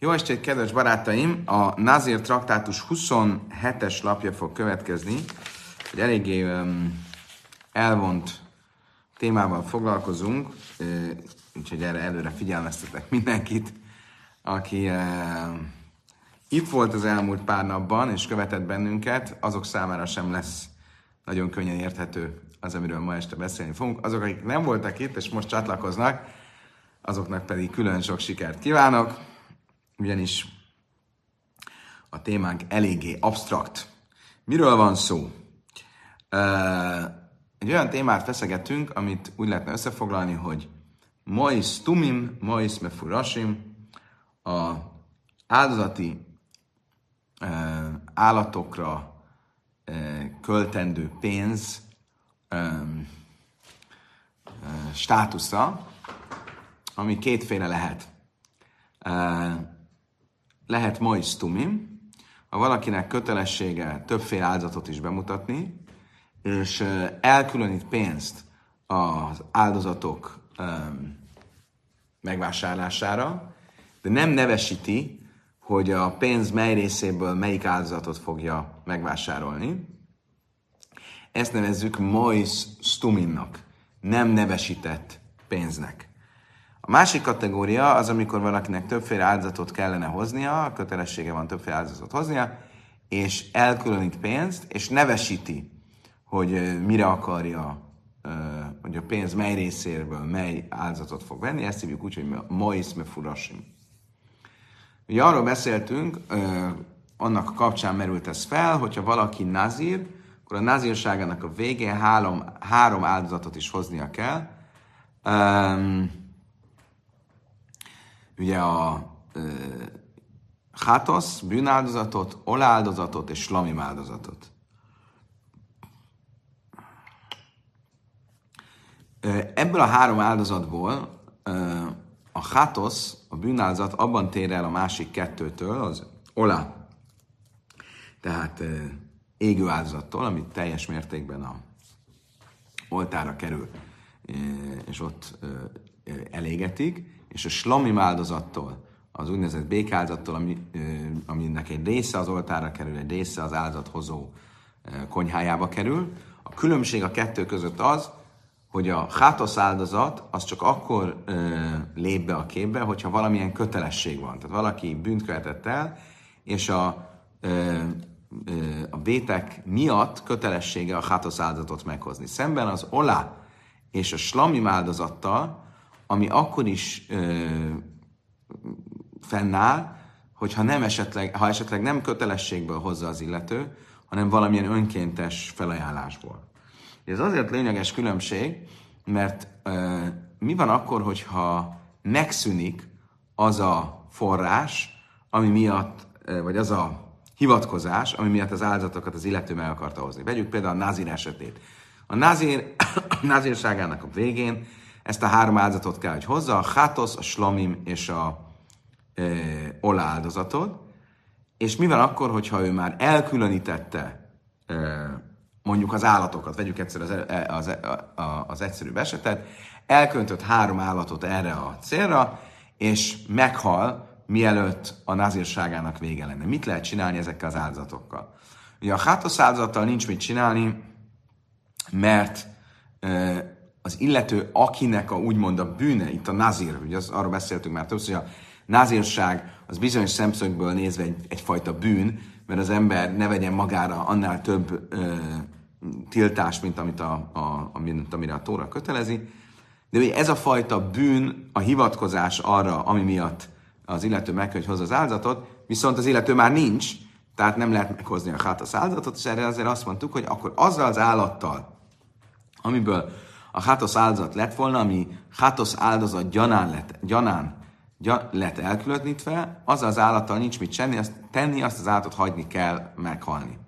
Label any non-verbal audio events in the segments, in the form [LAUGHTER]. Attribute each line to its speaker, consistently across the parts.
Speaker 1: Jó estét, kedves barátaim! A Nazir traktátus 27-es lapja fog következni. Egy eléggé elvont témával foglalkozunk, úgyhogy erre előre figyelmeztetek mindenkit, aki itt volt az elmúlt pár napban, és követett bennünket, azok számára sem lesz nagyon könnyen érthető az, amiről ma este beszélni fogunk. Azok, akik nem voltak itt, és most csatlakoznak, azoknak pedig külön sok sikert kívánok ugyanis a témánk eléggé absztrakt. Miről van szó? Egy olyan témát feszegetünk, amit úgy lehetne összefoglalni, hogy Mois tumim, Mois mefurasim, a áldozati állatokra költendő pénz státusza, ami kétféle lehet lehet moistumim, ha valakinek kötelessége többféle áldozatot is bemutatni, és elkülönít pénzt az áldozatok megvásárlására, de nem nevesíti, hogy a pénz mely részéből melyik áldozatot fogja megvásárolni. Ezt nevezzük mois stuminnak, nem nevesített pénznek. A másik kategória az, amikor valakinek többféle áldozatot kellene hoznia, kötelessége van többféle áldozatot hoznia, és elkülönít pénzt, és nevesíti, hogy mire akarja, hogy a pénz mely részéről mely áldozatot fog venni. Ezt hívjuk úgy, hogy Mois me furasim. Ugye arról beszéltünk, annak kapcsán merült ez fel, hogyha valaki nazír, akkor a nazírságának a végén három, három áldozatot is hoznia kell. Um, ugye a ö, hátosz, bűnáldozatot, oláldozatot és slamim áldozatot. Ebből a három áldozatból a hátosz, a bűnáldozat abban tér el a másik kettőtől, az olá, tehát égő áldozattól, amit teljes mértékben a oltára kerül, és ott elégetik, és a slamim áldozattól, az úgynevezett békáldozattól, ami, aminek egy része az oltára kerül, egy része az áldozathozó konyhájába kerül. A különbség a kettő között az, hogy a hátosz áldozat az csak akkor ö, lép be a képbe, hogyha valamilyen kötelesség van. Tehát valaki bűnt követett el, és a, ö, ö, a bétek miatt kötelessége a hátosz áldozatot meghozni. Szemben az olá és a slamim áldozattal, ami akkor is ö, fennáll, hogyha nem esetleg, ha esetleg nem kötelességből hozza az illető, hanem valamilyen önkéntes felajánlásból. Ez azért lényeges különbség, mert ö, mi van akkor, hogyha megszűnik az a forrás, ami miatt, ö, vagy az a hivatkozás, ami miatt az áldozatokat az illető meg akarta hozni. Vegyük például a nazir esetét. A nazir, [COUGHS] nazírságának a végén ezt a három áldozatot kell, hogy hozza, a hátosz, a slomim és a e, ola áldozatot. És mi van akkor, hogyha ő már elkülönítette e, mondjuk az állatokat, vegyük egyszer az, e, az, az, az egyszerűbb esetet, elkülönített három állatot erre a célra, és meghal, mielőtt a nazírságának vége lenne. Mit lehet csinálni ezekkel az áldozatokkal? Ugye a hátosz áldozattal nincs mit csinálni, mert e, az illető, akinek a úgymond a bűne, itt a nazir, ugye az, arról beszéltünk már többször, hogy a nazírság az bizonyos szemszögből nézve egy, egyfajta bűn, mert az ember ne vegyen magára annál több ö, tiltást, mint amit a, a, mint amire a Tóra kötelezi. De ugye ez a fajta bűn, a hivatkozás arra, ami miatt az illető meg hogy hozza az áldozatot, viszont az illető már nincs, tehát nem lehet meghozni a hát az áldozatot, és erre azért azt mondtuk, hogy akkor azzal az állattal, amiből a hátosz áldozat lett volna, ami hátosz áldozat gyanán lett, gyanán gyan, lett elkülönítve, az az állattal nincs mit csinálni, azt, tenni, azt az állatot hagyni kell meghalni.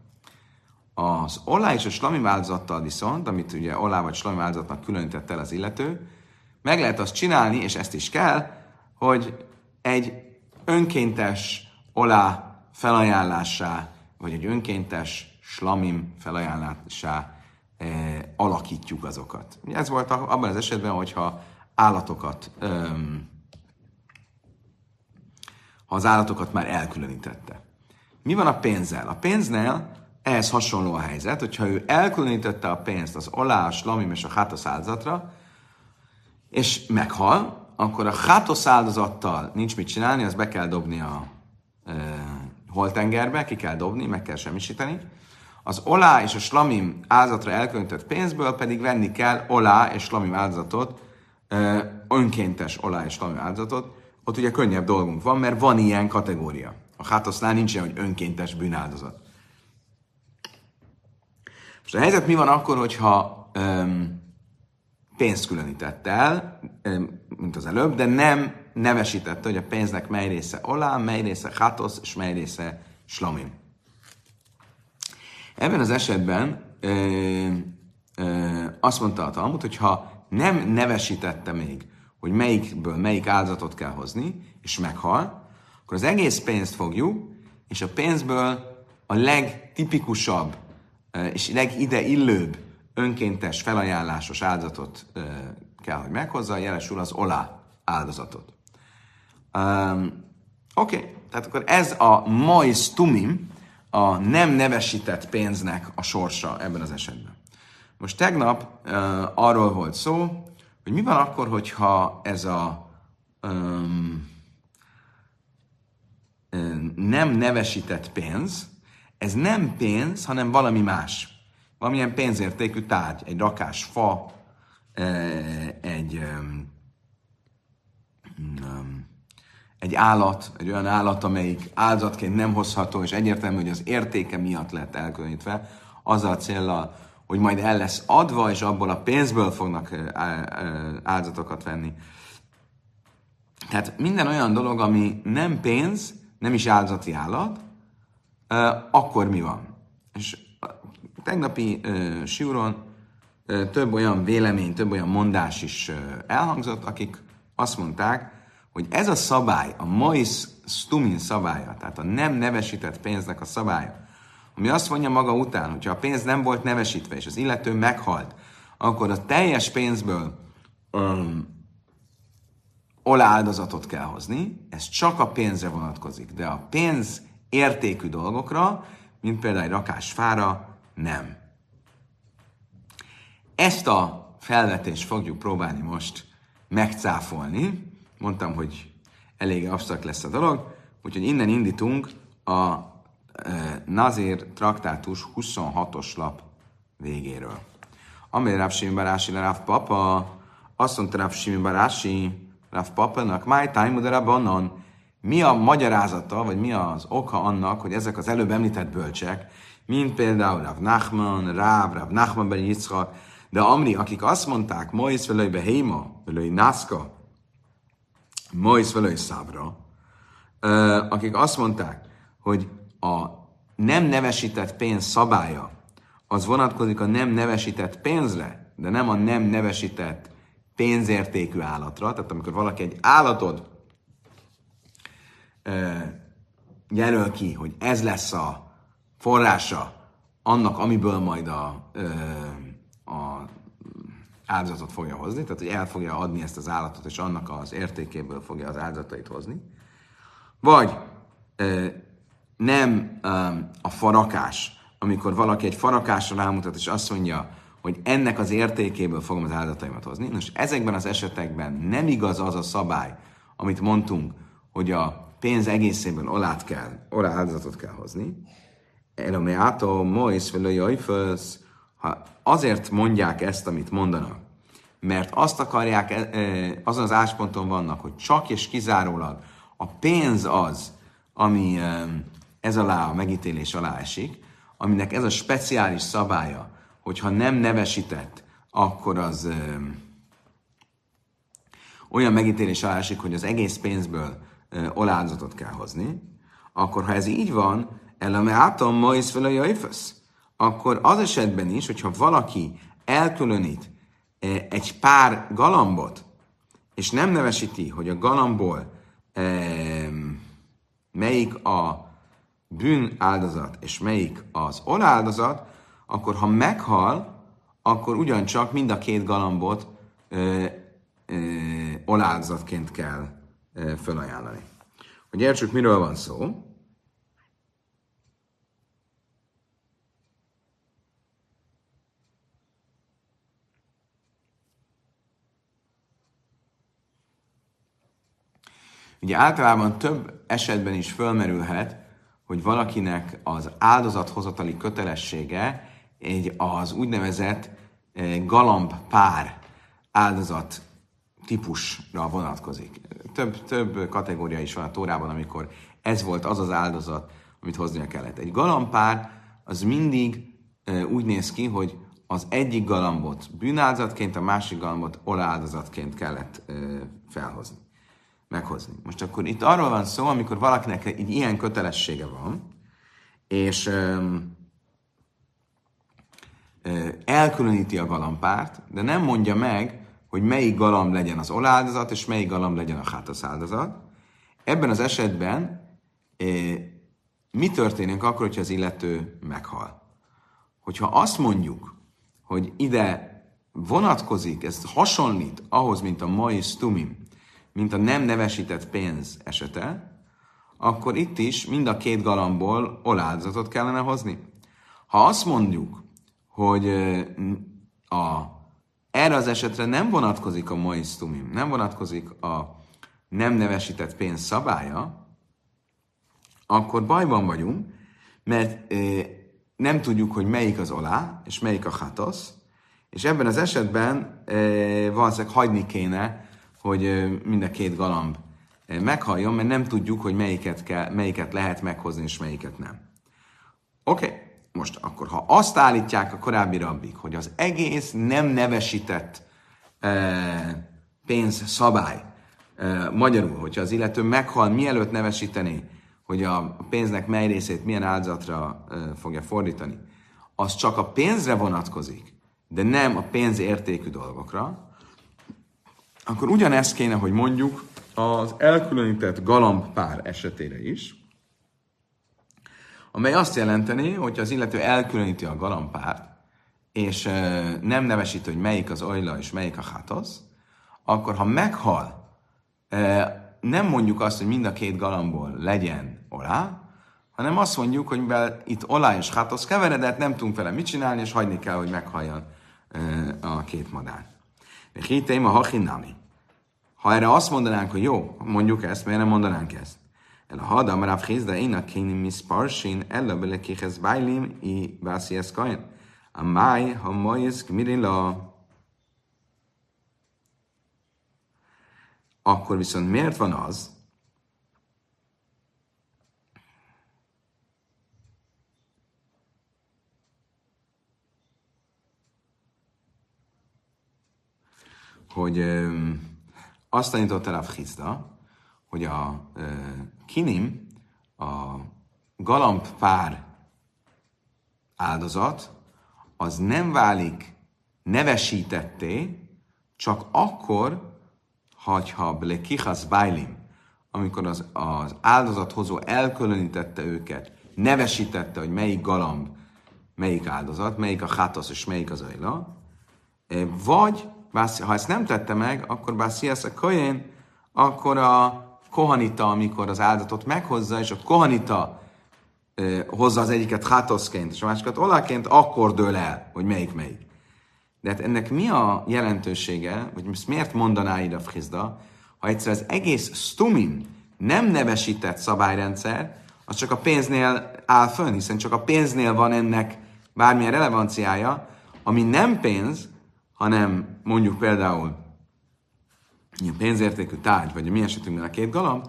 Speaker 1: Az olá és a slami áldozattal viszont, amit ugye olá vagy slami áldozatnak különített el az illető, meg lehet azt csinálni, és ezt is kell, hogy egy önkéntes olá felajánlássá, vagy egy önkéntes slamim felajánlássá eh, alakítjuk azokat. Ez volt abban az esetben, hogyha állatokat öm, ha az állatokat már elkülönítette. Mi van a pénzzel? A pénznél ehhez hasonló a helyzet, hogyha ő elkülönítette a pénzt az olá, a slamim és a hátasz áldozatra, és meghal, akkor a hátosz áldozattal nincs mit csinálni, az be kell dobni a e, holtengerbe, ki kell dobni, meg kell semmisíteni. Az olá és a slamim áldozatra elkülönített pénzből pedig venni kell olá és slamim áldozatot, önkéntes olá és slamim áldozatot, ott ugye könnyebb dolgunk van, mert van ilyen kategória. A hátosznál nincs ilyen, hogy önkéntes bűnáldozat. Most a helyzet mi van akkor, hogyha öm, pénzt különített el, öm, mint az előbb, de nem nevesítette, hogy a pénznek mely része olá, mely része hátosz, és mely része slamim. Ebben az esetben ö, ö, azt mondta a Talmud, hogy ha nem nevesítette még, hogy melyikből melyik áldozatot kell hozni, és meghal, akkor az egész pénzt fogjuk, és a pénzből a legtipikusabb és legide illőbb önkéntes felajánlásos áldozatot kell, hogy meghozza, jelesül az olá áldozatot. Um, Oké, okay. tehát akkor ez a majsz tumim, a nem nevesített pénznek a sorsa ebben az esetben. Most tegnap uh, arról volt szó, hogy mi van akkor, hogyha ez a um, nem nevesített pénz, ez nem pénz, hanem valami más. Valamilyen pénzértékű tárgy, egy rakás fa, egy, egy állat, egy olyan állat, amelyik áldozatként nem hozható, és egyértelmű, hogy az értéke miatt lett elkülönítve, azzal a célral, hogy majd el lesz adva, és abból a pénzből fognak áldozatokat venni. Tehát minden olyan dolog, ami nem pénz, nem is áldozati állat, akkor mi van? És a tegnapi siúron több olyan vélemény, több olyan mondás is elhangzott, akik azt mondták, hogy ez a szabály, a Mois Stumin szabálya, tehát a nem nevesített pénznek a szabálya, ami azt mondja maga után, hogyha a pénz nem volt nevesítve, és az illető meghalt, akkor a teljes pénzből um, olá áldozatot kell hozni, ez csak a pénzre vonatkozik, de a pénz értékű dolgokra, mint például egy rakás fára, nem. Ezt a felvetést fogjuk próbálni most megcáfolni. Mondtam, hogy elég absztrakt lesz a dolog, úgyhogy innen indítunk a e, Nazir traktátus 26-os lap végéről. Amely Rav Shimi Barási Rav Papa, azt mondta Rav Shimi Barási, Rav Papa-nak, Máj Tájmu de mi a magyarázata, vagy mi az oka annak, hogy ezek az előbb említett bölcsek, mint például Rav Nachman, Ráv, Rav Nachman ben Yitzchak, de Amri, akik azt mondták, Mois velői Behéma, velői Nászka, Mois velői Szabra, akik azt mondták, hogy a nem nevesített pénz szabálya, az vonatkozik a nem nevesített pénzre, de nem a nem nevesített pénzértékű állatra. Tehát amikor valaki egy állatot jelöl ki, hogy ez lesz a forrása annak, amiből majd a, a áldozatot fogja hozni, tehát hogy el fogja adni ezt az állatot, és annak az értékéből fogja az áldozatait hozni. Vagy nem a farakás, amikor valaki egy farakásra rámutat, és azt mondja, hogy ennek az értékéből fogom az áldozataimat hozni. Nos, ezekben az esetekben nem igaz az a szabály, amit mondtunk, hogy a pénz egészében olát kell, olá áldozatot kell hozni. Elome átó, mois, jöjfölsz, ha azért mondják ezt, amit mondanak, mert azt akarják, e, e, azon az ásponton vannak, hogy csak és kizárólag a pénz az, ami e, ez alá, a megítélés alá esik, aminek ez a speciális szabálya, hogyha nem nevesített, akkor az olyan megítélés alá esik, hogy az egész pénzből oláldozatot kell hozni, akkor ha ez így van, eleme átom ma is fel a akkor az esetben is, hogyha valaki elkülönít egy pár galambot, és nem nevesíti, hogy a galambból melyik a bűn áldozat, és melyik az oláldozat, akkor ha meghal, akkor ugyancsak mind a két galambot oláldozatként kell felajánlani. hogy értsük, miről van szó. Ugye általában több esetben is fölmerülhet, hogy valakinek az áldozathozatali kötelessége egy az úgynevezett eh, galamb pár áldozat típusra vonatkozik. Több, több kategória is van a Tórában, amikor ez volt az az áldozat, amit hoznia kellett. Egy galambpár az mindig e, úgy néz ki, hogy az egyik galambot bűnáldozatként, a másik galambot oláldozatként kellett e, felhozni, meghozni. Most akkor itt arról van szó, amikor valakinek egy ilyen kötelessége van, és e, elkülöníti a galambpárt, de nem mondja meg, hogy melyik galamb legyen az oláldozat, és melyik galamb legyen a hátasz. Ebben az esetben mi történik akkor, hogyha az illető meghal? Hogyha azt mondjuk, hogy ide vonatkozik, ez hasonlít ahhoz, mint a mai stumim, mint a nem nevesített pénz esete, akkor itt is mind a két galambból oláldozatot kellene hozni. Ha azt mondjuk, hogy a erre az esetre nem vonatkozik a moisztumim, nem vonatkozik a nem nevesített pénz szabálya, akkor bajban vagyunk, mert nem tudjuk, hogy melyik az olá, és melyik a hatosz, és ebben az esetben e, valószínűleg hagyni kéne, hogy mind a két galamb meghalljon, mert nem tudjuk, hogy melyiket, kell, melyiket lehet meghozni, és melyiket nem. Oké, okay. Most akkor, ha azt állítják a korábbi rabbik, hogy az egész nem nevesített pénz szabály, magyarul, hogyha az illető meghal, mielőtt nevesíteni, hogy a pénznek mely részét milyen áldozatra fogja fordítani, az csak a pénzre vonatkozik, de nem a pénz értékű dolgokra, akkor ugyanezt kéne, hogy mondjuk az elkülönített galambpár esetére is, amely azt jelenteni, hogy az illető elkülöníti a galampárt, és nem nevesít, hogy melyik az ojla és melyik a hátosz, akkor ha meghal, nem mondjuk azt, hogy mind a két galambból legyen olá, hanem azt mondjuk, hogy mivel itt olá és hátosz keveredett, nem tudunk vele mit csinálni, és hagyni kell, hogy meghalljon a két madár. Vihiteim a hachinami. Ha erre azt mondanánk, hogy jó, mondjuk ezt, miért nem mondanánk ezt? El a hadam ráv de én a kéni misparsin, ella bele kihez bájlim, i vászi ez kajen. A máj, ha majesz kmirila. Akkor viszont miért van az, hogy azt tanította Rav Chizda, hogy a kinim, a galamb pár áldozat, az nem válik nevesítetté, csak akkor, ha blekichas bailim, amikor az, az áldozathozó elkülönítette őket, nevesítette, hogy melyik galamb, melyik áldozat, melyik a hátasz és melyik az ajla, vagy, ha ezt nem tette meg, akkor bár a kölyén, akkor a kohanita, amikor az áldatot meghozza, és a kohanita hozza az egyiket hátoszként, és a másikat olaként, akkor dől el, hogy melyik melyik. De hát ennek mi a jelentősége, vagy most miért mondaná ide a Frizda, ha egyszer az egész stumim nem nevesített szabályrendszer, az csak a pénznél áll fönn, hiszen csak a pénznél van ennek bármilyen relevanciája, ami nem pénz, hanem mondjuk például pénzértékű tárgy, vagy a mi esetünkben a két galamb,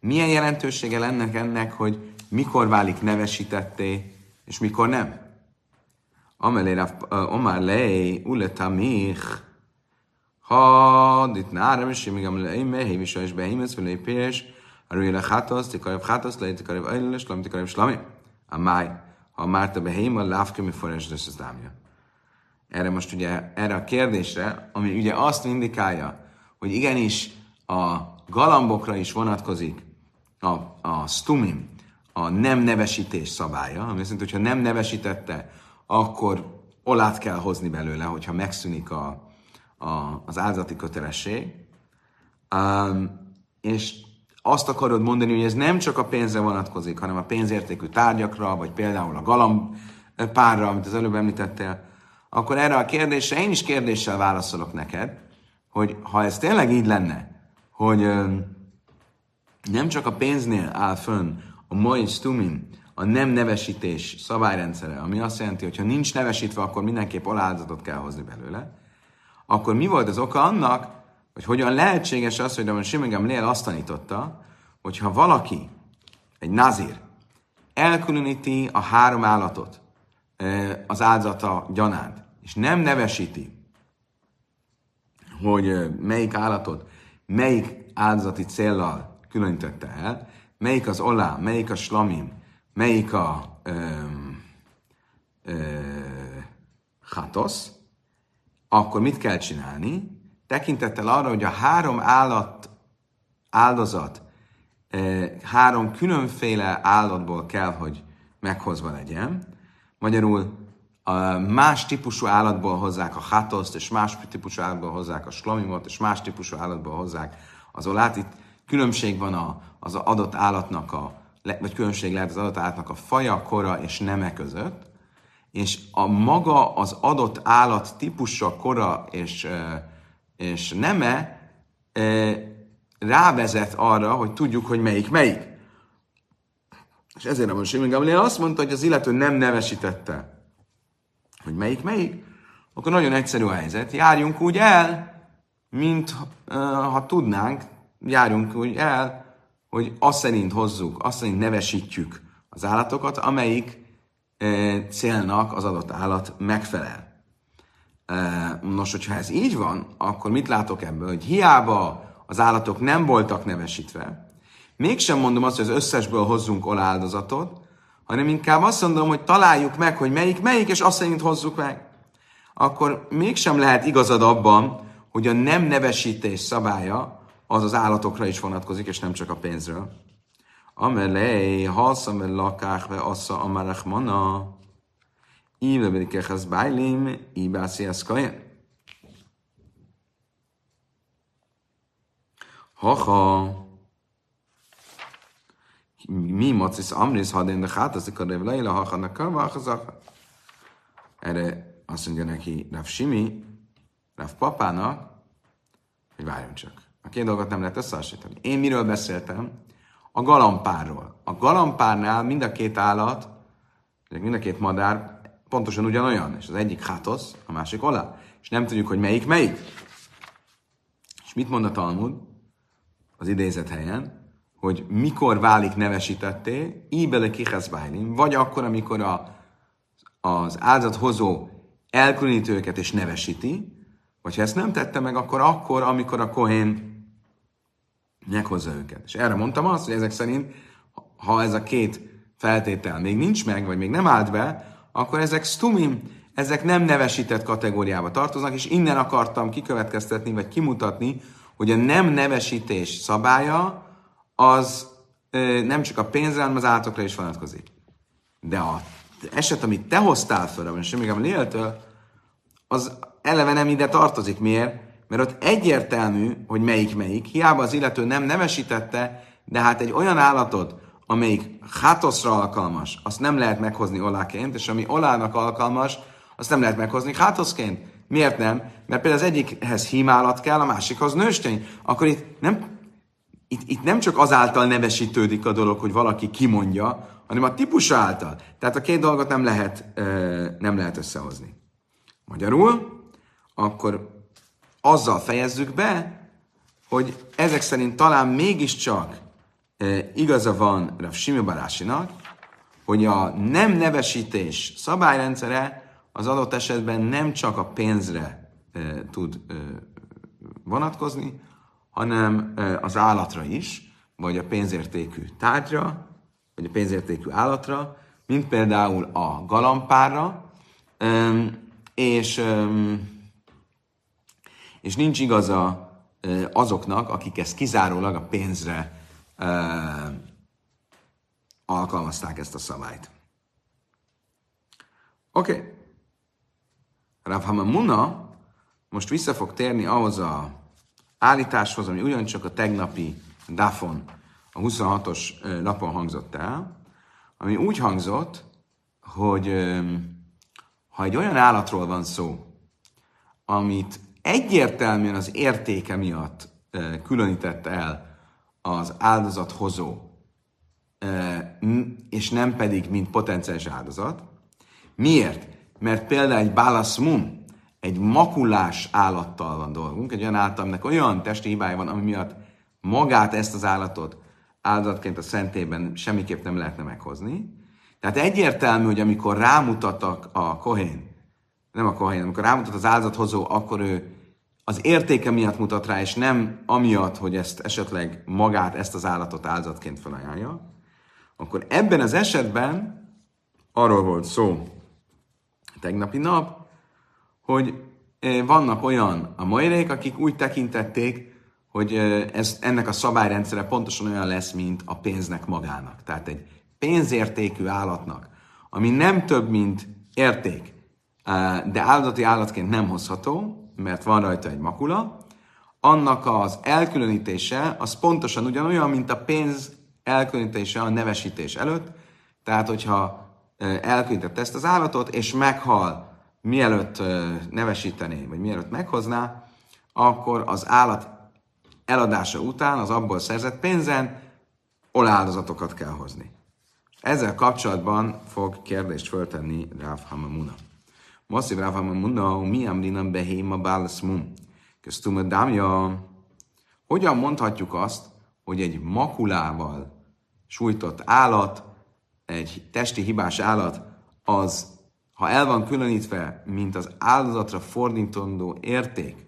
Speaker 1: milyen jelentősége lenne ennek, hogy mikor válik nevesítetté, és mikor nem? Amelé Omar lej, ule tamich, ha dit nárem, és még amely lej, mehév is, és behimesz, vagy lej pés, a rőle hátasz, tikarev hátasz, lej tikarev ajlőle, slami tikarev slami. A máj, ha már te behém, a lávke, mi forrás, de ez Erre most ugye, erre a kérdésre, ami ugye azt indikálja, hogy igenis a galambokra is vonatkozik a, a stumim, a nem nevesítés szabálya, ami azt jelenti, hogy ha nem nevesítette, akkor olát kell hozni belőle, hogyha megszűnik a, a, az áldati kötelesség. Um, és azt akarod mondani, hogy ez nem csak a pénzre vonatkozik, hanem a pénzértékű tárgyakra, vagy például a galambpárra, amit az előbb említettél, akkor erre a kérdésre én is kérdéssel válaszolok neked, hogy ha ez tényleg így lenne, hogy nem csak a pénznél áll fönn a mai stumin, a nem nevesítés szabályrendszere, ami azt jelenti, hogy ha nincs nevesítve, akkor mindenképp aláldozatot kell hozni belőle, akkor mi volt az oka annak, hogy hogyan lehetséges az, hogy a Simegem Lél azt tanította, hogyha valaki, egy nazir, elkülöníti a három állatot az áldozata gyanánt, és nem nevesíti, hogy melyik állatot, melyik áldozati céllal különítette el, melyik az olá, melyik a slamim, melyik a ö, ö, hatosz, akkor mit kell csinálni? Tekintettel arra, hogy a három állat áldozat három különféle állatból kell, hogy meghozva legyen. Magyarul a más típusú állatból hozzák a hatoszt, és más típusú állatból hozzák a slamimot, és más típusú állatból hozzák az olát. Itt különbség van a, az adott állatnak a, vagy különbség lehet az adott állatnak a faja, kora és neme között, és a maga az adott állat típusa, kora és, és neme rávezet arra, hogy tudjuk, hogy melyik melyik. És ezért nem Simon Gamliel azt mondta, hogy az illető nem nevesítette, hogy melyik melyik, akkor nagyon egyszerű a helyzet. Járjunk úgy el, mint uh, ha tudnánk, járjunk úgy el, hogy azt szerint hozzuk, azt szerint nevesítjük az állatokat, amelyik uh, célnak az adott állat megfelel. Uh, nos, hogyha ez így van, akkor mit látok ebből? Hogy hiába az állatok nem voltak nevesítve, mégsem mondom azt, hogy az összesből hozzunk oláldozatot, hanem inkább azt mondom, hogy találjuk meg, hogy melyik melyik, és azt szerint hozzuk meg. Akkor mégsem lehet igazad abban, hogy a nem nevesítés szabálya az az állatokra is vonatkozik, és nem csak a pénzről. Amelé, haszam el lakák, ve assza amarach mana, íve bedikekhez bájlim, íbászi eszkajen. Haha, mi macis amris hadén de hát, az a revleila haha nekava, Erre azt mondja neki Rav Simi, Rav papának, hogy várjon csak. A két dolgot nem lehet összehasonlítani. Én miről beszéltem? A galampárról. A galampárnál mind a két állat, mind a két madár pontosan ugyanolyan, és az egyik hátosz, a másik olá. És nem tudjuk, hogy melyik melyik. És mit mond a Talmud? az idézet helyen, hogy mikor válik nevesítetté, íbele kicheszbájlim, vagy akkor, amikor a, az áldozathozó elkülönítő őket és nevesíti, vagy ha ezt nem tette meg, akkor akkor, amikor a kohén meghozza őket. És erre mondtam azt, hogy ezek szerint, ha ez a két feltétel még nincs meg, vagy még nem állt be, akkor ezek stumim, ezek nem nevesített kategóriába tartoznak, és innen akartam kikövetkeztetni, vagy kimutatni, hogy a nem nevesítés szabálya az nem csak a pénzre, hanem az állatokra is vonatkozik. De a eset, amit te hoztál föl, vagy semmi léltől, az eleve nem ide tartozik. Miért? Mert ott egyértelmű, hogy melyik melyik. Hiába az illető nem nevesítette, de hát egy olyan állatot, amelyik hátoszra alkalmas, azt nem lehet meghozni oláként, és ami olának alkalmas, azt nem lehet meghozni hátoszként. Miért nem? Mert például az egyikhez hímálat kell, a másikhoz nőstény. Akkor itt nem, itt, itt nem csak azáltal nevesítődik a dolog, hogy valaki kimondja, hanem a típusa által. Tehát a két dolgot nem lehet, nem lehet összehozni. Magyarul, akkor azzal fejezzük be, hogy ezek szerint talán mégiscsak igaza van Rav Simi hogy a nem nevesítés szabályrendszere az adott esetben nem csak a pénzre tud vonatkozni, hanem az állatra is, vagy a pénzértékű tárgyra, vagy a pénzértékű állatra, mint például a galampára, és, és nincs igaza azoknak, akik ezt kizárólag a pénzre alkalmazták ezt a szabályt. Oké. Okay. Rav Hamamuna most vissza fog térni ahhoz a állításhoz, ami ugyancsak a tegnapi Dafon a 26-os lapon hangzott el, ami úgy hangzott, hogy ha egy olyan állatról van szó, amit egyértelműen az értéke miatt különített el az áldozathozó, és nem pedig mint potenciális áldozat. Miért? Mert például egy balaszmum, egy makulás állattal van dolgunk, egy olyan állat, aminek olyan testi hibája van, ami miatt magát ezt az állatot áldozatként a szentében semmiképp nem lehetne meghozni. Tehát egyértelmű, hogy amikor rámutattak a kohén, nem a kohén, amikor rámutat az áldozathozó, akkor ő az értéke miatt mutat rá, és nem amiatt, hogy ezt esetleg magát, ezt az állatot áldozatként felajánlja, akkor ebben az esetben arról volt szó tegnapi nap, hogy vannak olyan a majrék, akik úgy tekintették, hogy ez, ennek a szabályrendszere pontosan olyan lesz, mint a pénznek magának. Tehát egy pénzértékű állatnak, ami nem több, mint érték, de áldati állatként nem hozható, mert van rajta egy makula, annak az elkülönítése az pontosan ugyanolyan, mint a pénz elkülönítése a nevesítés előtt. Tehát, hogyha elkülönített ezt az állatot, és meghal mielőtt nevesítené, vagy mielőtt meghozná, akkor az állat eladása után az abból szerzett pénzen oláldozatokat kell hozni. Ezzel kapcsolatban fog kérdést föltenni Rav Hamamuna. Moszív Rav Hamamuna, mi amrinam behéma bálaszmum? Köztuma dámja. Hogyan mondhatjuk azt, hogy egy makulával sújtott állat, egy testi hibás állat, az, ha el van különítve, mint az áldozatra fordítandó érték,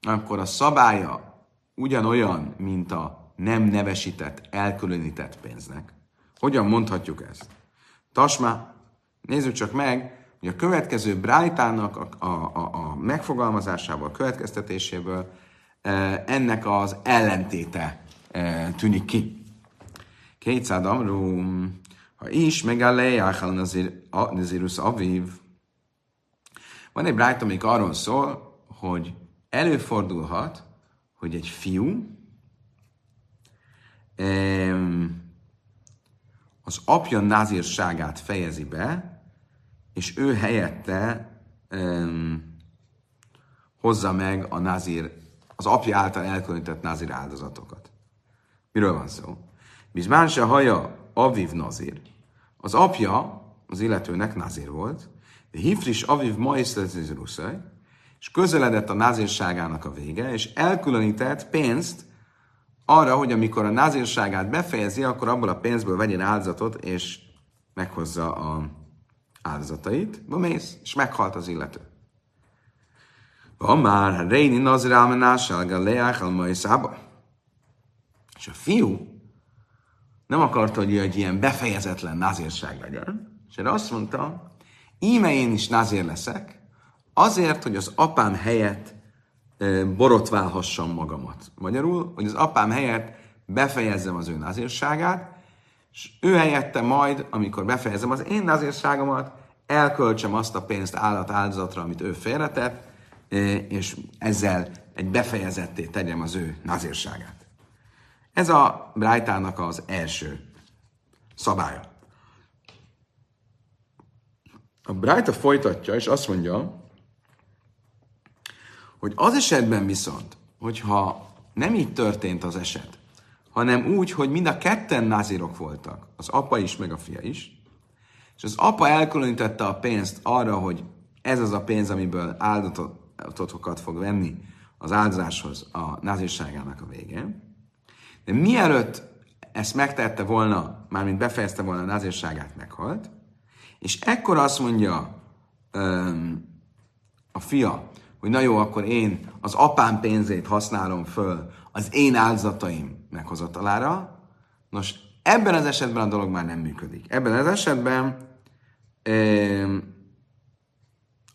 Speaker 1: akkor a szabálya ugyanolyan, mint a nem nevesített, elkülönített pénznek. Hogyan mondhatjuk ezt? Tasma, nézzük csak meg, hogy a következő Brájtának a, a, a, a megfogalmazásából, a következtetéséből e, ennek az ellentéte e, tűnik ki. Kétszád amrú, ha is, megállé, áhál nazirus aviv. Van egy Brájta, amik arról szól, hogy előfordulhat, hogy egy fiú az apja názírságát fejezi be, és ő helyette hozza meg a názír, az apja által elkülönített názír áldozatokat. Miről van szó? Bizmán se haja aviv nazír. Az apja az illetőnek nazír volt, de hifris aviv maiszlezizruszaj, és közeledett a názírságának a vége, és elkülönített pénzt arra, hogy amikor a názírságát befejezi, akkor abból a pénzből vegyen áldozatot, és meghozza a áldozatait, mész, és meghalt az illető. Van már, ha Réni Nazirálmenással, Galeach, Almaiszába. És a fiú nem akarta, hogy egy ilyen befejezetlen nazírság legyen, és erre azt mondta, íme én is nazír leszek, azért, hogy az apám helyett borotválhassam magamat. Magyarul, hogy az apám helyett befejezzem az ő nazírságát, és ő helyette majd, amikor befejezem az én nazírságomat, elköltsem azt a pénzt állat áldozatra, amit ő félretett, és ezzel egy befejezetté tegyem az ő nazírságát. Ez a Brájtának az első szabálya. A Brájta folytatja, és azt mondja, hogy az esetben viszont, hogyha nem így történt az eset, hanem úgy, hogy mind a ketten názirok voltak, az apa is, meg a fia is, és az apa elkülönítette a pénzt arra, hogy ez az a pénz, amiből áldatokat fog venni az áldozáshoz a názírságának a vége. De mielőtt ezt megtette volna, mármint befejezte volna a názírságát, meghalt, és ekkor azt mondja öm, a fia, hogy na jó, akkor én az apám pénzét használom föl az én áldozataim meghozatalára. Nos, ebben az esetben a dolog már nem működik. Ebben az esetben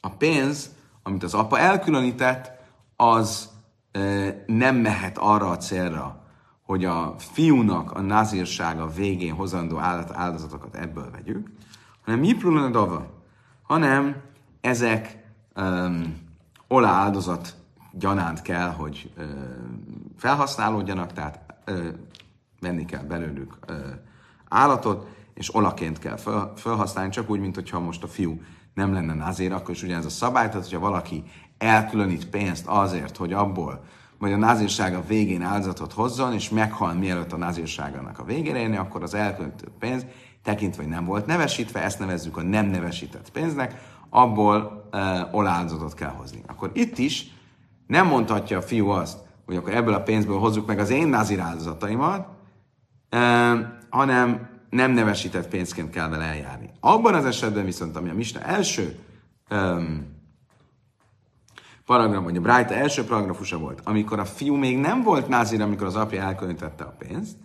Speaker 1: a pénz, amit az apa elkülönített, az nem mehet arra a célra, hogy a fiúnak a nazírsága végén hozandó áldozatokat ebből vegyük, hanem Jiprulun dava, hanem ezek um, olá áldozat gyanánt kell, hogy uh, felhasználódjanak, tehát uh, venni kell belőlük ö, állatot, és olaként kell fel, felhasználni, csak úgy, mint hogyha most a fiú nem lenne nazír, akkor is ugyanez a szabály, tehát hogyha valaki elkülönít pénzt azért, hogy abból, vagy a názírsága végén áldozatot hozzon, és meghal mielőtt a názírságának a végére érni, akkor az elkülönített pénz, tekintve, hogy nem volt nevesítve, ezt nevezzük a nem nevesített pénznek, abból uh, oláldozatot kell hozni. Akkor itt is nem mondhatja a fiú azt, hogy akkor ebből a pénzből hozzuk meg az én názir áldozataimat, uh, hanem nem nevesített pénzként kell vele eljárni. Abban az esetben viszont, ami a Mista első um, paragraf, vagy a Brájta első paragrafusa volt, amikor a fiú még nem volt názír, amikor az apja elkülönítette a pénzt,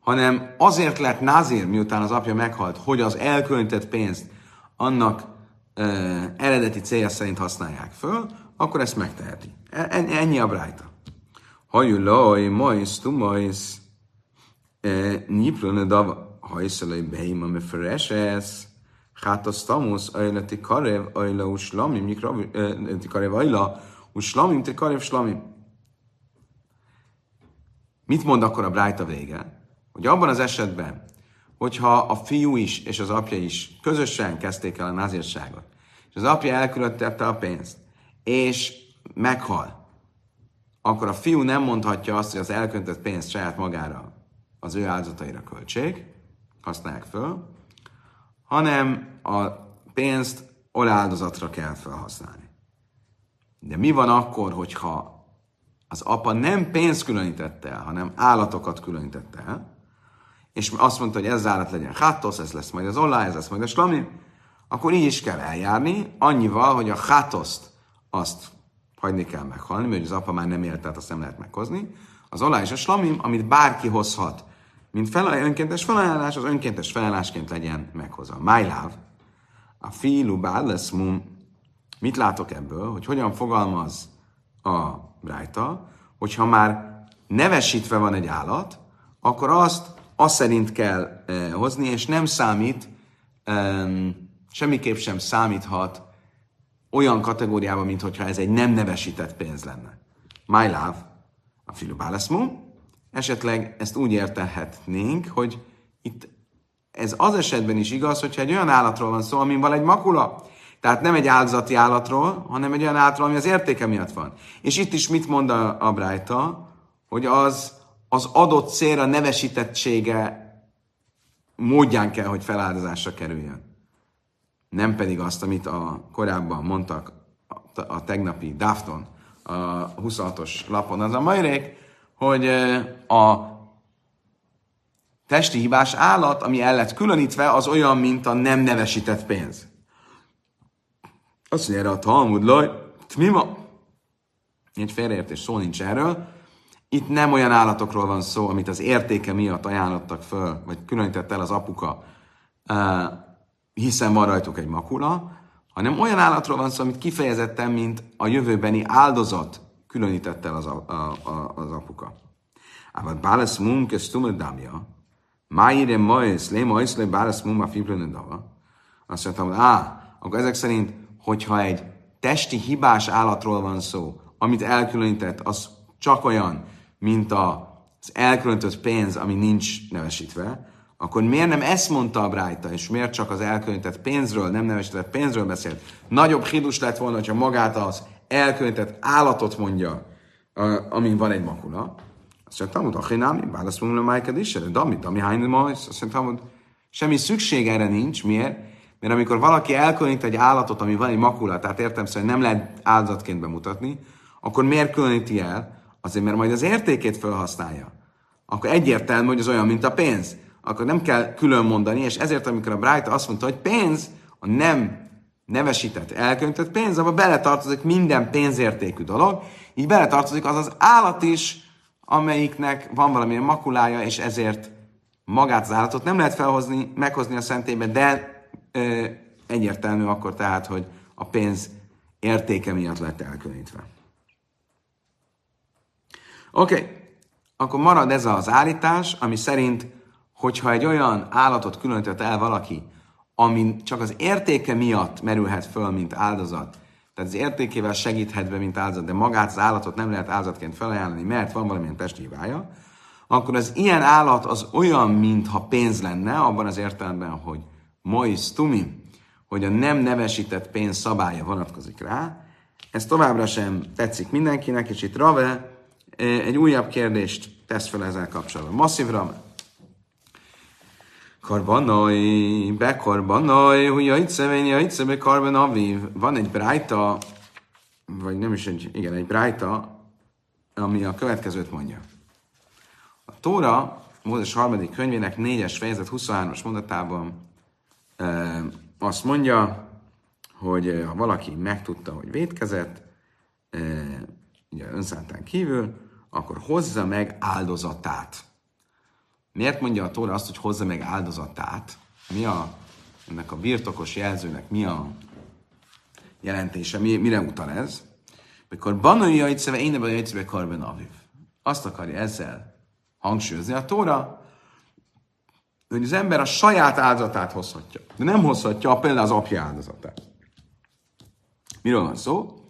Speaker 1: hanem azért lett názír, miután az apja meghalt, hogy az elkülönített pénzt annak uh, eredeti célja szerint használják föl, akkor ezt megteheti. E, ennyi a Brájta. Hajulaj, majsz, tumajsz, Niplone dav hajszalai beima me fereses, hát a stamus ajlati karev ajla uslamim, ti karev ajla uslamim, ti karev slamim. Mit mond akkor a Brájta vége? Hogy abban az esetben, hogyha a fiú is és az apja is közösen kezdték el a názírságot, és az apja elkülöttette a pénzt, és meghal, akkor a fiú nem mondhatja azt, hogy az elköntött pénzt saját magára az ő áldozataira költség, használják föl, hanem a pénzt oláldozatra kell felhasználni. De mi van akkor, hogyha az apa nem pénzt különítette el, hanem állatokat különítette el, és azt mondta, hogy ez állat legyen hátosz, ez lesz majd az olá, ez lesz majd a slami, akkor így is kell eljárni, annyival, hogy a hátoszt azt hagyni kell meghalni, mert az apa már nem élt, tehát azt nem lehet meghozni. Az olá és a slamim, amit bárki hozhat mint fel, önkéntes felajánlás, az önkéntes felajánlásként legyen meghozva. My love, a filu mum. Mit látok ebből, hogy hogyan fogalmaz a Brájta, hogyha már nevesítve van egy állat, akkor azt azt szerint kell eh, hozni, és nem számít, eh, semmiképp sem számíthat olyan kategóriába, mint hogyha ez egy nem nevesített pénz lenne. My love, a filu mum. Esetleg ezt úgy értelhetnénk, hogy itt ez az esetben is igaz, hogyha egy olyan állatról van szó, amin van egy makula. Tehát nem egy áldozati állatról, hanem egy olyan állatról, ami az értéke miatt van. És itt is mit mond a, a Brájta, hogy az az adott célra nevesítettsége módján kell, hogy feláldozásra kerüljön. Nem pedig azt, amit a korábban mondtak a, a tegnapi Dafton, a 26-os lapon, az a majrék, hogy a testi hibás állat, ami el lett különítve, az olyan, mint a nem nevesített pénz. Azt mondja erre a Talmud, laj, tmima. Egy félreértés szó nincs erről. Itt nem olyan állatokról van szó, amit az értéke miatt ajánlottak föl, vagy különített el az apuka, hiszen van rajtuk egy makula, hanem olyan állatról van szó, amit kifejezetten, mint a jövőbeni áldozat különített el az, a, a, a, az apuka. Aber Balas Mum kestume máire majsz, lé majsz, lé Balas Mum a dava. Azt mondtam, hogy á, akkor ezek szerint, hogyha egy testi hibás állatról van szó, amit elkülönített, az csak olyan, mint az elkülönített pénz, ami nincs nevesítve, akkor miért nem ezt mondta a Brájta, és miért csak az elkülönített pénzről, nem nevesített pénzről beszélt? Nagyobb hidus lett volna, hogyha magát az elkülönített állatot mondja, amin van egy makula. Azt mondja, Talmud, achinámi, válasz mondom, májked is, de dami, dami, hány majsz. Azt mondja, Talmud, semmi szükség erre nincs. Miért? Mert amikor valaki elkülönít egy állatot, ami van egy makula, tehát értem szerint nem lehet áldozatként bemutatni, akkor miért különíti el? Azért, mert majd az értékét felhasználja. Akkor egyértelmű, hogy az olyan, mint a pénz. Akkor nem kell külön mondani, és ezért, amikor a Bright azt mondta, hogy pénz, a nem nevesített, elköntött pénz, abban beletartozik minden pénzértékű dolog, így beletartozik az az állat is, amelyiknek van valamilyen makulája, és ezért magát az állatot nem lehet felhozni, meghozni a szentélybe, de ö, egyértelmű akkor tehát, hogy a pénz értéke miatt lett elkülönítve. Oké, okay. akkor marad ez az állítás, ami szerint, hogyha egy olyan állatot különített el valaki, ami csak az értéke miatt merülhet föl, mint áldozat, tehát az értékével segíthet be, mint áldozat, de magát az állatot nem lehet áldozatként felajánlani, mert van valamilyen testi hibája, akkor az ilyen állat az olyan, mintha pénz lenne, abban az értelemben, hogy mois tumi, hogy a nem nevesített pénz szabálya vonatkozik rá. Ez továbbra sem tetszik mindenkinek, és itt Rave egy újabb kérdést tesz fel ezzel kapcsolatban. Masszív Rave. Karbanai, bekarbanai, hogy jajtszevén, jajtszebe karban aviv. Van egy brájta, vagy nem is egy, igen, egy brájta, ami a következőt mondja. A Tóra, Mózes harmadik könyvének négyes fejezet 23-as mondatában e, azt mondja, hogy ha valaki megtudta, hogy vétkezett, e, ugye önszántán kívül, akkor hozza meg áldozatát. Miért mondja a Tóra azt, hogy hozza meg áldozatát? Mi a, ennek a birtokos jelzőnek mi a jelentése, mi, mire utal ez? Mikor banai jajtszeve, én nem jajtszeve karben aviv. Azt akarja ezzel hangsúlyozni a Tóra, hogy az ember a saját áldozatát hozhatja. De nem hozhatja például az apja áldozatát. Miről van szó?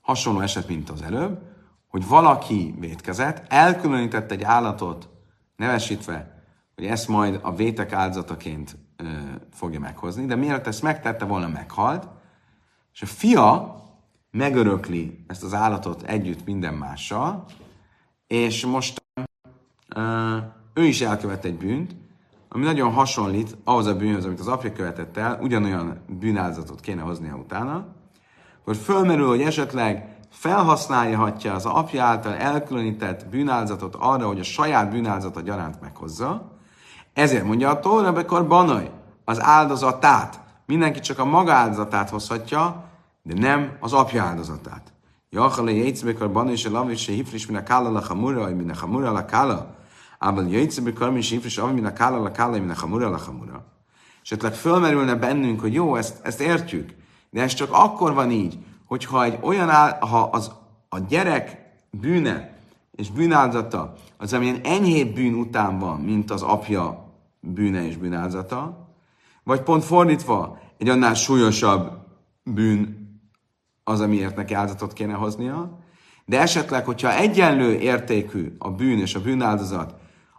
Speaker 1: Hasonló eset, mint az előbb, hogy valaki vétkezett, elkülönített egy állatot nevesítve, hogy ezt majd a vétek áldozataként ö, fogja meghozni, de mielőtt ezt megtette volna, meghalt, és a fia megörökli ezt az állatot együtt minden mással, és most ö, ő is elkövet egy bűnt, ami nagyon hasonlít ahhoz a bűnhöz, amit az apja követett el, ugyanolyan bűnáldozatot kéne hoznia utána, akkor fölmerül, hogy esetleg felhasználhatja az apja által elkülönített bűnáldozatot arra, hogy a saját bűnáldozata gyaránt meghozza. Ezért mondja a Tóra, bekor banaj, az áldozatát. Mindenki csak a maga áldozatát hozhatja, de nem az apja áldozatát. Jachale jegyszbekar banaj se lavi se hifris min a kála la chamura, min a chamura la kála. Ával jegyszbekar min se hifris avi min a kála la kála, min a chamura la chamura. Esetleg fölmerülne bennünk, hogy jó, ezt, ezt értjük, de ez csak akkor van így, hogyha egy olyan áll, ha az, a gyerek bűne és bűnáldata az, amilyen enyhébb bűn után van, mint az apja bűne és bűnáldata, vagy pont fordítva, egy annál súlyosabb bűn az, amiért neki áldozatot kéne hoznia, de esetleg, hogyha egyenlő értékű a bűn és a bűnáldozat,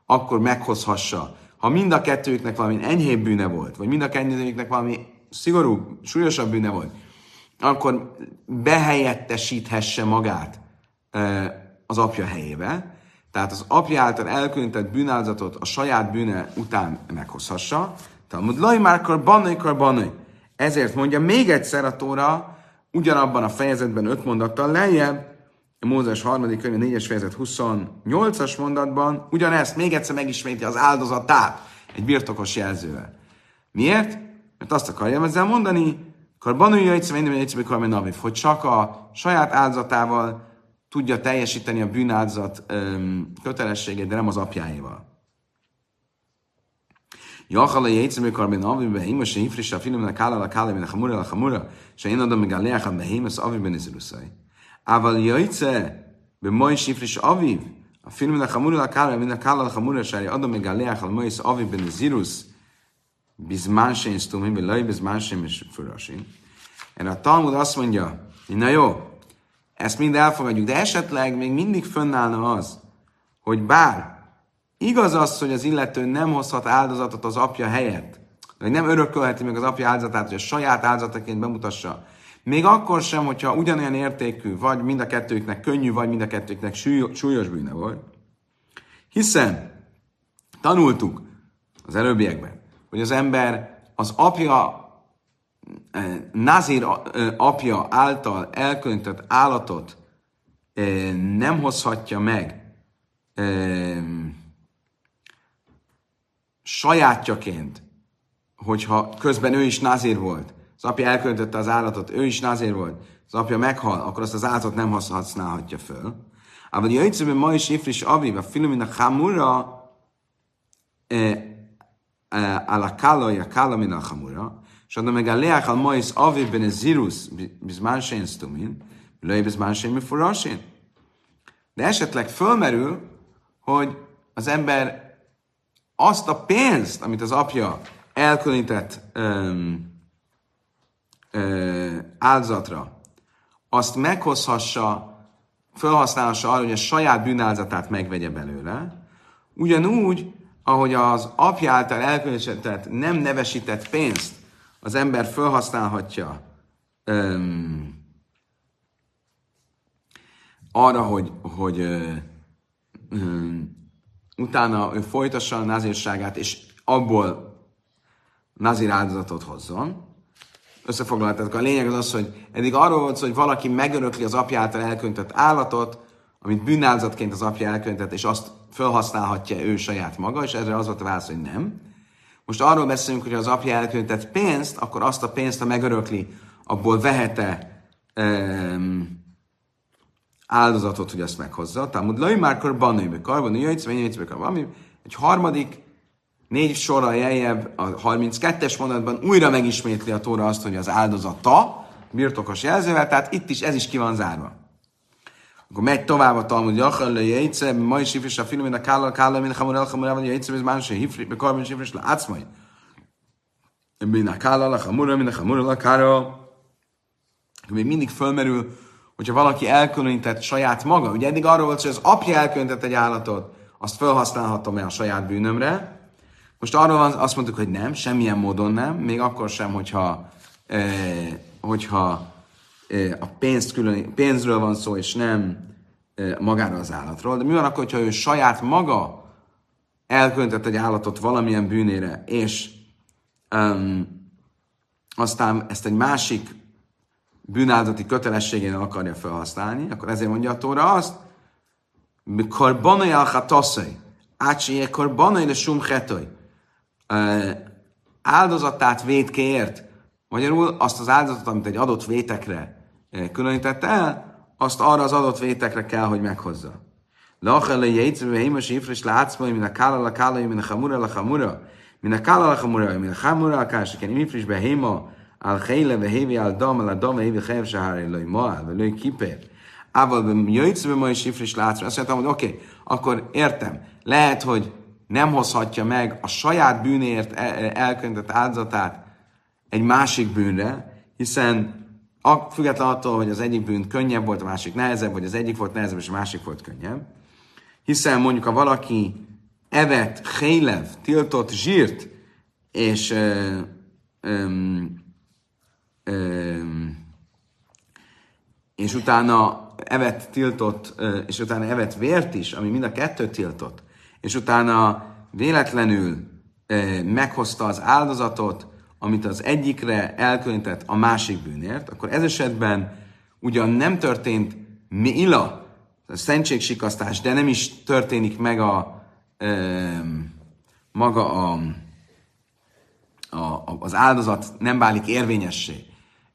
Speaker 1: akkor meghozhassa, ha mind a kettőjüknek valami enyhébb bűne volt, vagy mind a kettőjüknek valami szigorú, súlyosabb bűne volt, akkor behelyettesíthesse magát az apja helyébe, tehát az apja által elkülönített bűnáldozatot a saját bűne után meghozhassa. Talmud lajmárkor bannai bannai. Ezért mondja még egyszer a Tóra, ugyanabban a fejezetben öt mondattal lejjebb, Mózes harmadik könyv 4-es fejezet 28-as mondatban, ugyanezt még egyszer megisméti az áldozatát egy birtokos jelzővel. Miért? Mert azt akarja ezzel mondani, Karbanú jöjtsz, minden jöjtsz, aviv, hogy csak a saját áldozatával tudja teljesíteni a bűnáldozat kötelességét, de nem az apjáéval. Jachala jöjtsz, mikor ben aviv, behima, se hifrisa, finom, a kála, a kála, a hamura, a hamura, se én adom meg a leach, a behima, az aviv, ben iziruszai. Ával jöjtsz, be mai sifris aviv, a finom, a hamura, a kála, a kála, a hamura, se adom meg a leach, a mai, aviv, ben iziruszai. Bizmán sem sztumim, vagy laj bizmán sem furasin. Erre a Talmud azt mondja, hogy na jó, ezt mind elfogadjuk, de esetleg még mindig fönnállna az, hogy bár igaz az, hogy az illető nem hozhat áldozatot az apja helyett, vagy nem örökölheti meg az apja áldozatát, hogy a saját áldozataként bemutassa, még akkor sem, hogyha ugyanolyan értékű, vagy mind a kettőknek könnyű, vagy mind a kettőknek súlyos bűne volt. Hiszen tanultuk az előbbiekben, hogy az ember az apja, eh, Nazir eh, apja által elkülönített állatot eh, nem hozhatja meg sajátjaként, hogyha közben ő is nazír volt, az apja elkülönítette az állatot, ő is nazír volt, az apja meghal, akkor azt az állatot nem használhatja föl. Ával jöjjtszőben ma is ifris aviv, a filmin a hamura, על הקלה היא הקלה מן החמורה, שאתה מגלח על מויס אבי בנזירוס בזמן שאין סתומים, ולא יהיה בזמן שאין מפורשים. De esetleg fölmerül, hogy az ember azt a pénzt, amit az apja elkülönített um, uh, áldozatra, azt meghozhassa, felhasználhassa arra, hogy a saját bűnáldozatát megvegye belőle, Ugyanúgy, ahogy az apja által elköltött, nem nevesített pénzt az ember felhasználhatja öm, arra, hogy, hogy ö, ö, utána ő folytassa a nazírságát, és abból nazír áldozatot hozzon. Összefoglaltak. A lényeg az az, hogy eddig arról volt hogy valaki megörökli az apja által elköntött állatot, amit bűnáldozatként az apja elköntett, és azt felhasználhatja ő saját maga, és erre az volt a válasz, hogy nem. Most arról beszélünk, hogy az apja elköntett pénzt, akkor azt a pénzt, ha megörökli, abból vehete um, áldozatot, hogy azt meghozza. Tehát laj már kor banőbe karban, jöjjtsz, jöjjtsz, valami. Egy harmadik, négy sorra jeljebb, a 32-es mondatban újra megismétli a tóra azt, hogy az áldozata, birtokos jelzővel, tehát itt is ez is ki van zárva. Akkor megy tovább a Talmud, Jachal le jegyce, ma is ifris a film, a kállal, kállal, mint a hamar el, hamar el, jegyce, ez más, hifri, be karbon ifris le átszmai. Min a kállal, a hamura, min a hamura, a kára. Még mindig fölmerül, hogyha valaki elkülönített saját maga. Ugye eddig arról volt, hogy az apja elkülönített egy állatot, azt felhasználhatom-e a saját bűnömre. Most arról van, azt mondtuk, hogy nem, semmilyen módon nem, még akkor sem, hogyha, eh, hogyha a pénzt külön, pénzről van szó, és nem magára az állatról. De mi van akkor, hogyha ő saját maga elköntett egy állatot valamilyen bűnére, és um, aztán ezt egy másik bűnáldati kötelességén akarja felhasználni, akkor ezért mondja a Tóra azt, mikor banai al hataszai, ácsi, ekkor banai le sum áldozatát védkéért, magyarul azt az áldozatot, amit egy adott vétekre különítette el, azt arra az adott vétekre kell, hogy meghozza. Lachele jegyző, hémes ifris látszmai, min a kála la kála, min a hamura la hamura, min a kála la hamura, min a hamura a kásiken, ifris be héma, al chéle, ve hévi al dam, al dam, hévi chév sahari, loj moál, ve loj kiper. Ával be jöjjtsz be ma is ifris látszmai. Azt mondtam, hogy oké, okay, akkor értem. Lehet, hogy nem hozhatja meg a saját bűnért elköntett áldozatát egy másik bűnre, hiszen független attól, hogy az egyik bűn könnyebb volt, a másik nehezebb, vagy az egyik volt nehezebb, és a másik volt könnyebb. Hiszen mondjuk, ha valaki evet, hélev, tiltott zsírt, és ö, ö, ö, és utána evet tiltott, és utána evet vért is, ami mind a kettőt tiltott, és utána véletlenül meghozta az áldozatot, amit az egyikre elkülönített a másik bűnért, akkor ez esetben ugyan nem történt ila, a szentségsikasztás, de nem is történik meg a, e, maga a, a, az áldozat nem válik érvényessé,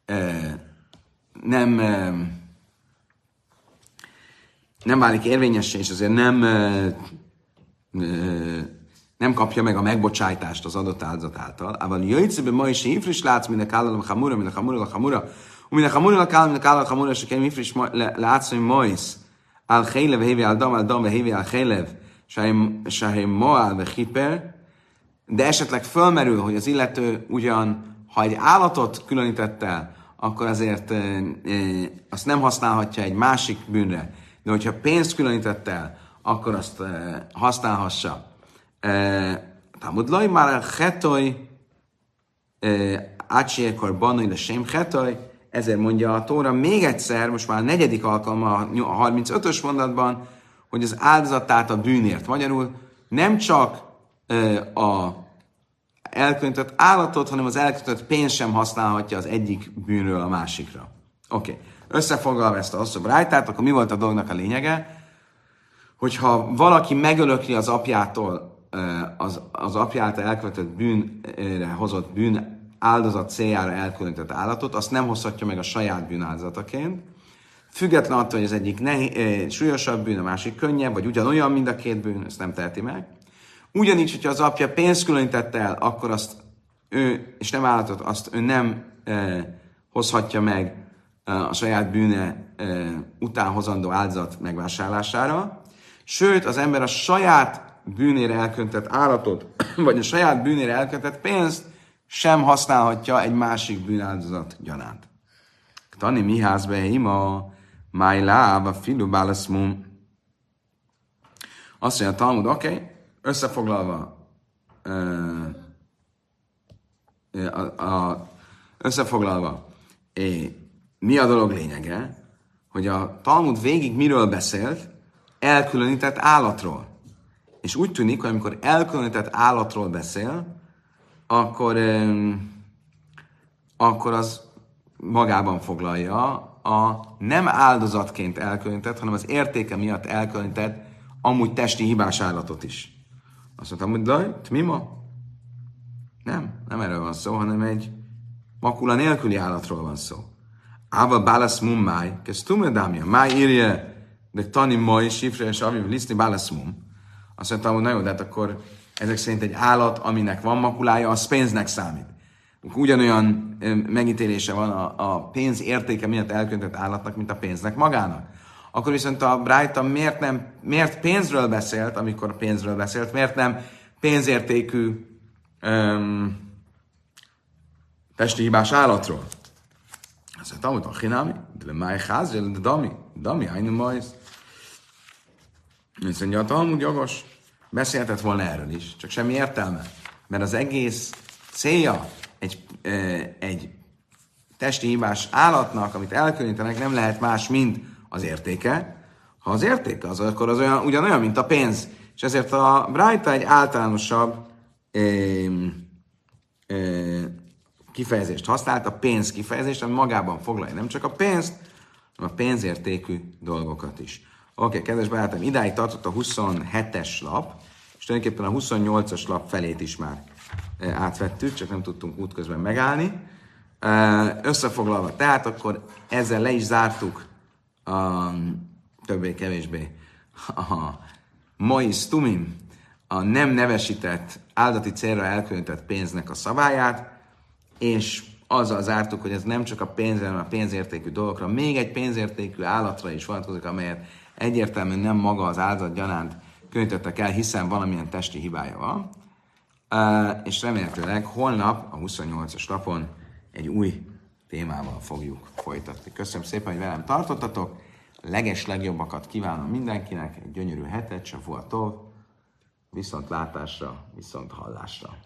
Speaker 1: e, nem, e, nem válik érvényessé, és azért nem e, e, nem kapja meg a megbocsájtást az adott áldozat által. Ával jöjjtszebe ma is ifris látsz, minek állalom hamura, minek hamura, a hamura, minek hamura, a kállam, minek állalom hamura, és kell ifris látsz, hogy ma is al chélev, hévi al dam, al dam, hévi al chélev, sahé moál, ve hiper, de esetleg fölmerül, hogy az illető ugyan, ha egy állatot különített el, akkor azért e, e, azt nem használhatja egy másik bűnre. De hogyha pénzt különített el, akkor azt e, használhassa Talmud loj már a chetoj átsiekor banai le sem chetoj, ezért mondja a Tóra még egyszer, most már a negyedik alkalma a 35-ös mondatban, hogy az áldozatát a bűnért. Magyarul nem csak a elköntött állatot, hanem az elköntött pénzt sem használhatja az egyik bűnről a másikra. Oké. Okay. Összefoglalva ezt a rájtát, akkor mi volt a dolognak a lényege? Hogyha valaki megölökli az apjától az, az apja által elkövetett bűnre hozott bűn áldozat céljára elkülönített állatot, azt nem hozhatja meg a saját bűn áldozataként. Független attól, hogy az egyik nehi, súlyosabb bűn, a másik könnyebb, vagy ugyanolyan, mind a két bűn, ezt nem teheti meg. Ugyanígy, hogyha az apja pénzt különített el, akkor azt ő, és nem állatot, azt ő nem eh, hozhatja meg a saját bűne eh, után hozandó áldozat megvásárlására. Sőt, az ember a saját bűnére elköntett állatot, [CLEARS THROAT] vagy a saját bűnére elköntett pénzt sem használhatja egy másik bűnáldozat gyanánt. Tani mi házbe ima, máj a filu bálaszmum. Azt mondja a Talmud, oké, okay, összefoglalva, a, a, összefoglalva, mi a dolog lényege, hogy a Talmud végig miről beszélt? Elkülönített állatról. És úgy tűnik, hogy amikor elkülönített állatról beszél, akkor, akkor az magában foglalja a nem áldozatként elkülönített, hanem az értéke miatt elkülönített amúgy testi hibás állatot is. Azt mondtam, hogy laj, mi ma? Nem, nem erről van szó, hanem egy makula nélküli állatról van szó. Ával bálasz mum máj, kezd tumedámja, máj írja, de tani mai, sifre és aviv liszni bálasz mum. Azt mondtam, hogy na jó, de hát akkor ezek szerint egy állat, aminek van makulája, az pénznek számít. Ugyanolyan megítélése van a, a pénz értéke miatt elköntött állatnak, mint a pénznek magának. Akkor viszont a Brighton miért, nem, miért pénzről beszélt, amikor pénzről beszélt, miért nem pénzértékű um, testi hibás állatról? Azt mondta, hogy a hinami, de máj ház, de dami, dami, ajnum majsz. Azt mondja, a Talmud jogos, beszélhetett volna erről is, csak semmi értelme. Mert az egész célja egy, egy testi hibás állatnak, amit elkülönítenek, nem lehet más, mint az értéke. Ha az értéke az, akkor az olyan, ugyanolyan, mint a pénz. És ezért a Braita egy általánosabb ö, ö, kifejezést használt, a pénz kifejezést, ami magában foglalja nem csak a pénzt, hanem a pénzértékű dolgokat is. Oké, okay, kedves barátom, idáig tartott a 27-es lap, és tulajdonképpen a 28-as lap felét is már átvettük, csak nem tudtunk útközben megállni. Összefoglalva, tehát akkor ezzel le is zártuk a többé-kevésbé a Mois Tumim, a nem nevesített, áldati célra elkülönített pénznek a szabályát, és azzal zártuk, hogy ez nem csak a pénzre, hanem a pénzértékű dolgokra, még egy pénzértékű állatra is vonatkozik, amelyet egyértelműen nem maga az áldozat gyanánt könnyítettek el, hiszen valamilyen testi hibája van. Uh, és remélhetőleg holnap a 28-as lapon egy új témával fogjuk folytatni. Köszönöm szépen, hogy velem tartottatok. Leges legjobbakat kívánom mindenkinek, egy gyönyörű hetet, se tov, viszont látásra, viszont hallásra.